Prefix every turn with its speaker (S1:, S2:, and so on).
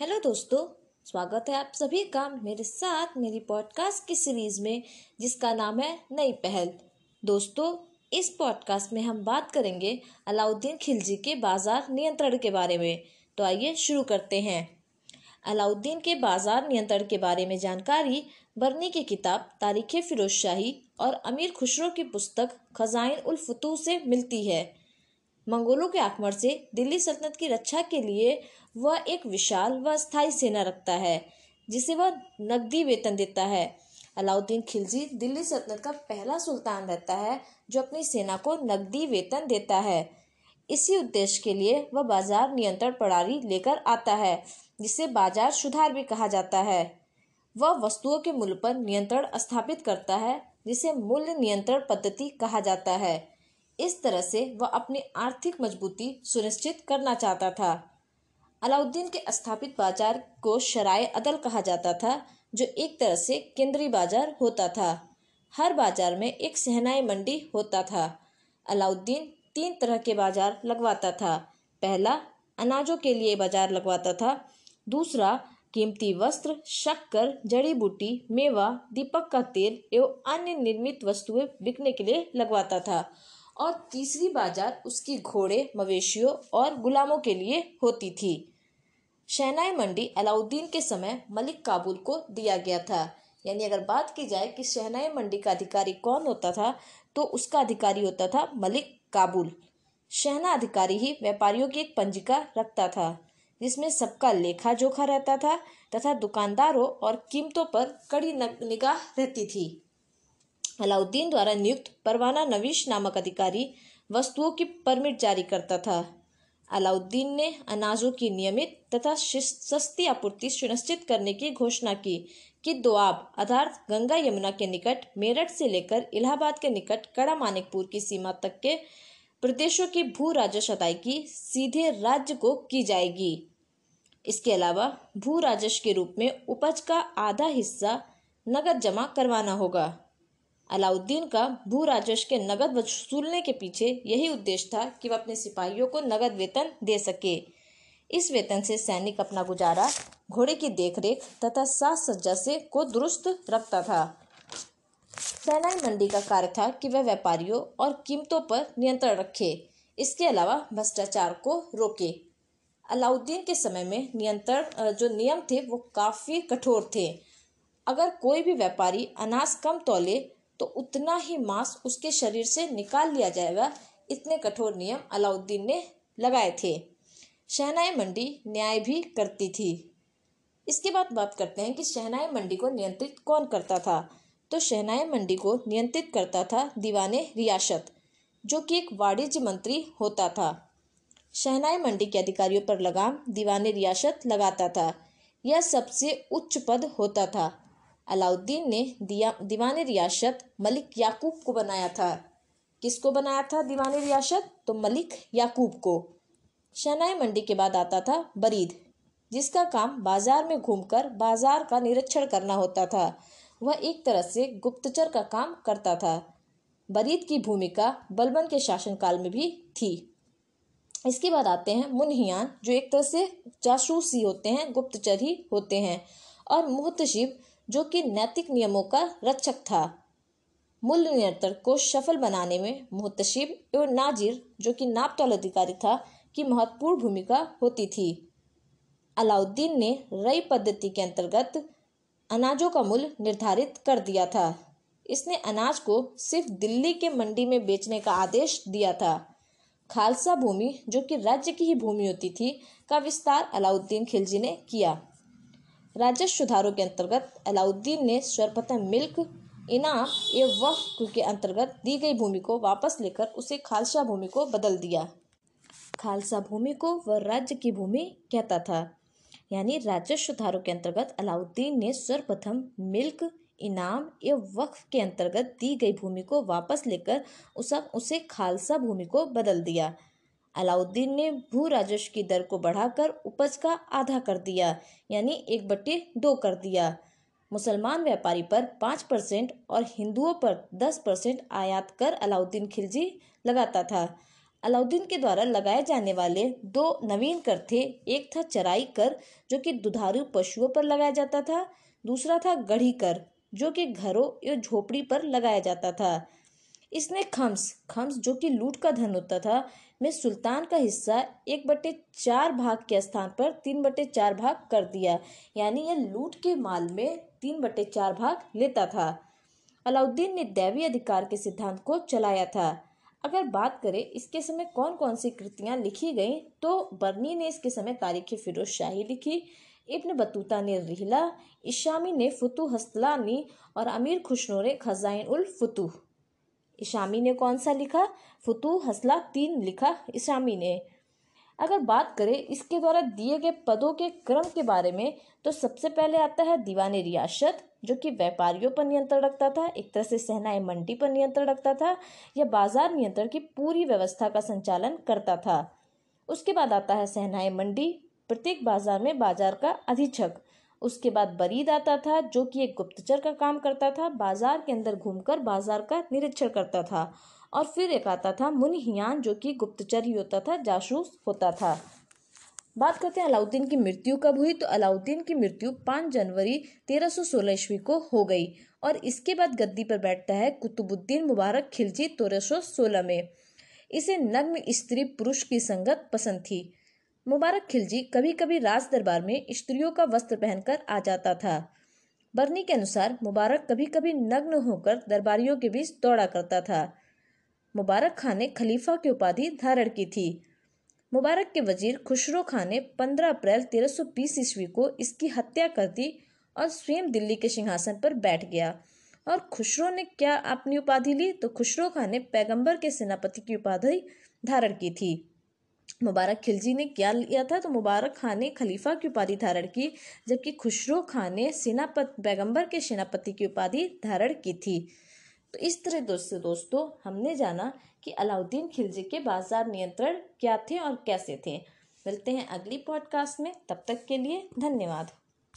S1: Hello दोस्तों, स्वागत है आप सभी का मेरे साथ मेरी पॉडकास्ट की सीरीज़ में, जिसका नाम है नई पहल। दोस्तों, इस पॉडकास्ट में हम बात करेंगे अलाउद्दीन खिलजी के बाज़ार नियंत्रण के बारे में। तो आइए शुरू करते हैं। अलाउद्दीन के बाज़ार नियंत्रण के बारे में जानकारी, बर्नी की किताब, तारीख फिरोज शाही और अमीर खुसरो की पुस्तक खजाइन उल से मिलती है। मंगोलों के आक्रमण से दिल्ली सल्तनत की रक्षा के लिए वह एक विशाल व स्थायी सेना रखता है, जिसे वह नकदी वेतन देता है। अलाउद्दीन खिलजी दिल्ली सल्तनत का पहला सुल्तान रहता है, जो अपनी सेना को नकदी वेतन देता है। इसी उद्देश्य के लिए वह बाज़ार नियंत्रण प्रणाली लेकर आता है, जिसे बाज़ार सुधार भी कहा जाता है। वह वस्तुओं के मूल्य पर नियंत्रण स्थापित करता है, जिसे मूल्य नियंत्रण पद्धति कहा जाता है। इस तरह से वह अपनी आर्थिक मजबूती सुनिश्चित करना चाहता था। अलाउद्दीन के स्थापित बाज़ार को शराय अदल कहा जाता था, जो एक तरह से केंद्रीय बाज़ार होता था। हर बाज़ार में एक सहनाई मंडी होता था। अलाउद्दीन तीन तरह के बाज़ार लगवाता था। पहला, अनाजों के लिए बाज़ार लगवाता था। दूसरा, कीमती वस्त्र, शक्कर, जड़ी बूटी, मेवा, दीपक का तेल एवं अन्य निर्मित वस्तुएँ बिकने के लिए लगवाता था। और तीसरी बाज़ार उसकी घोड़े, मवेशियों और गुलामों के लिए होती थी। शहनाई मंडी अलाउद्दीन के समय मलिक काबुल को दिया गया था। यानी अगर बात की जाए कि शहनाई मंडी का अधिकारी कौन होता था तो उसका अधिकारी होता था मलिक काबुल। शहना अधिकारी ही व्यापारियों की एक पंजिका रखता था, जिसमें सबका लेखा जोखा रहता था तथा दुकानदारों और कीमतों पर कड़ी निगाह रहती थी। अलाउद्दीन द्वारा नियुक्त परवाना नवीश नामक अधिकारी वस्तुओं की परमिट जारी करता था। अलाउद्दीन ने अनाजों की नियमित तथा सस्ती आपूर्ति सुनिश्चित करने की घोषणा की कि दोआब अर्थात गंगा यमुना के निकट, मेरठ से लेकर इलाहाबाद के निकट, कड़ा मानिकपुर की सीमा तक के प्रदेशों की भू राजस्व अदायगी सीधे राज्य को की जाएगी। इसके अलावा भू राजस्व के रूप में उपज का आधा हिस्सा नगद जमा करवाना होगा। अलाउद्दीन का भू राजस्व के नगद वसूलने के पीछे यही उद्देश्य था कि वह अपने सिपाहियों को नगद वेतन दे सके। इस वेतन से सैनिक अपना गुजारा, घोड़े की देखरेख तथा साज सज्जा से को दुरुस्त रखता था। सेनाई मंडी का कार्य था कि वह व्यापारियों और कीमतों पर नियंत्रण रखे। इसके अलावा भ्रष्टाचार को रोके। अलाउद्दीन के समय में नियंत्रण जो नियम थे वो काफ़ी कठोर थे। अगर कोई भी व्यापारी अनाज कम तोले तो उतना ही मांस उसके शरीर से निकाल लिया जाएगा, इतने कठोर नियम अलाउद्दीन ने लगाए थे। शहनाई मंडी न्याय भी करती थी। इसके बाद बात करते हैं कि शहनाई मंडी को नियंत्रित कौन करता था। तो शहनाई मंडी को नियंत्रित करता था दीवाने रियासत, जो कि एक वाणिज्य मंत्री होता था। शहनाई मंडी के अधिकारियों पर लगाम दीवाने रियासत लगाता था। यह सबसे उच्च पद होता था। अलाउद्दीन ने दिया दीवान रियासत मलिक याकूब को बनाया था। किसको बनाया था दीवान रियासत? तो मलिक याकूब को। शनाई मंडी के बाद आता था बरीद, जिसका काम बाज़ार में घूमकर बाज़ार का निरीक्षण करना होता था। वह एक तरह से गुप्तचर का काम करता था। बरीद की भूमिका बलबन के शासनकाल में भी थी। इसके बाद आते हैं मुनहियान, जो एक तरह से जासूस ही होते हैं, गुप्तचर ही होते हैं, और मुहतशिब जो कि नैतिक नियमों का रक्षक था। मूल्य नियंत्रण को सफल बनाने में मुहतशिब एवं नाजिर, जो कि नापतौल अधिकारी था, की महत्वपूर्ण भूमिका होती थी। अलाउद्दीन ने रई पद्धति के अंतर्गत अनाजों का मूल्य निर्धारित कर दिया था। इसने अनाज को सिर्फ़ दिल्ली के मंडी में बेचने का आदेश दिया था। खालसा भूमि, जो कि राज्य की ही भूमि होती थी, का विस्तार अलाउद्दीन खिलजी ने किया। राजस्व सुधारों के अंतर्गत अलाउद्दीन ने सर्वप्रथम मिल्क, इनाम एवं वफ के अंतर्गत दी गई भूमि को वापस लेकर उसे खालसा भूमि को बदल दिया। खालसा भूमि को वह राज्य की भूमि कहता था। यानी राजस्व सुधारों के अंतर्गत अलाउद्दीन ने सर्वप्रथम मिल्क, इनाम एवं वक्फ के अंतर्गत दी गई भूमि को वापस लेकर उस खालसा भूमि को बदल दिया। अलाउद्दीन ने भू राजस्व की दर को बढ़ाकर उपज का आधा कर दिया, यानी एक बट्टे दो कर दिया। मुसलमान व्यापारी पर पाँच परसेंट और हिंदुओं पर दस परसेंट आयात कर अलाउद्दीन खिलजी लगाता था। अलाउद्दीन के द्वारा लगाए जाने वाले दो नवीन कर थे, एक था चराई कर, जो कि दुधारू पशुओं पर लगाया जाता था, दूसरा था गढ़ी कर, जो कि घरों या झोपड़ी पर लगाया जाता था। इसने खम्स खम्स जो कि लूट का धन होता था में सुल्तान का हिस्सा एक बटे चार भाग के स्थान पर तीन बटे चार भाग कर दिया। यानी यह लूट के माल में तीन बटे चार भाग लेता था। अलाउद्दीन ने दैवी अधिकार के सिद्धांत को चलाया था। अगर बात करें, इसके समय कौन कौन सी कृतियाँ लिखी गईं तो बर्नी ने इसके समय तारीख फिरोज शाही लिखी, इब्न बतूता ने रिहला, इशामी ने फतू हस्तलानी और अमीर खुशनो ने खजाइन उल फतूह। इशामी ने कौन सा लिखा? फतू हसला, तीन लिखा इशामी ने। अगर बात करें इसके द्वारा दिए गए पदों के क्रम के बारे में तो सबसे पहले आता है दीवान रियासत जो कि व्यापारियों पर नियंत्रण रखता था, एक तरह से सहनाए मंडी पर नियंत्रण रखता था, या बाज़ार नियंत्रण की पूरी व्यवस्था का संचालन करता था। उसके बाद आता है सहनाए मंडी, प्रत्येक बाज़ार में बाज़ार का अधीक्षक। उसके बाद बरीद आता था, जो कि एक गुप्तचर का काम करता था, बाज़ार के अंदर घूमकर बाज़ार का निरीक्षण करता था। और फिर एक आता था मुनहियान, जो कि गुप्तचर ही होता था, जासूस होता था। बात करते हैं अलाउद्दीन की मृत्यु कब हुई? तो अलाउद्दीन की मृत्यु 5 जनवरी 1316 ईस्वी को हो गई और इसके बाद गद्दी पर बैठता है कुतुबुद्दीन मुबारक खिलजी 1316 में। इसे नग्न स्त्री पुरुष की संगत पसंद थी। मुबारक खिलजी कभी कभी राज दरबार में स्त्रियों का वस्त्र पहनकर आ जाता था। बर्नी के अनुसार मुबारक कभी कभी नग्न होकर दरबारियों के बीच दौड़ा करता था। मुबारक खान ने खलीफा की उपाधि धारण की थी। मुबारक के वज़ीर खुशरो खान ने 15 अप्रैल 1320 ईस्वी को इसकी हत्या कर दी और स्वयं दिल्ली के सिंहासन पर बैठ गया। और खुशरो ने क्या अपनी उपाधि ली? तो खुशरो खान ने पैगंबर के सेनापति की उपाधि धारण की थी। मुबारक खिलजी ने क्या लिया था? तो मुबारक खान ने खलीफा की उपाधि धारण की, जबकि खुशरो खान ने सेनापत, पैगंबर के सेनापति की उपाधि धारण की थी। तो इस तरह दोस्तों दोस्तों, हमने जाना कि अलाउद्दीन खिलजी के बाज़ार नियंत्रण क्या थे और कैसे थे। मिलते हैं अगली पॉडकास्ट में। तब तक के लिए धन्यवाद।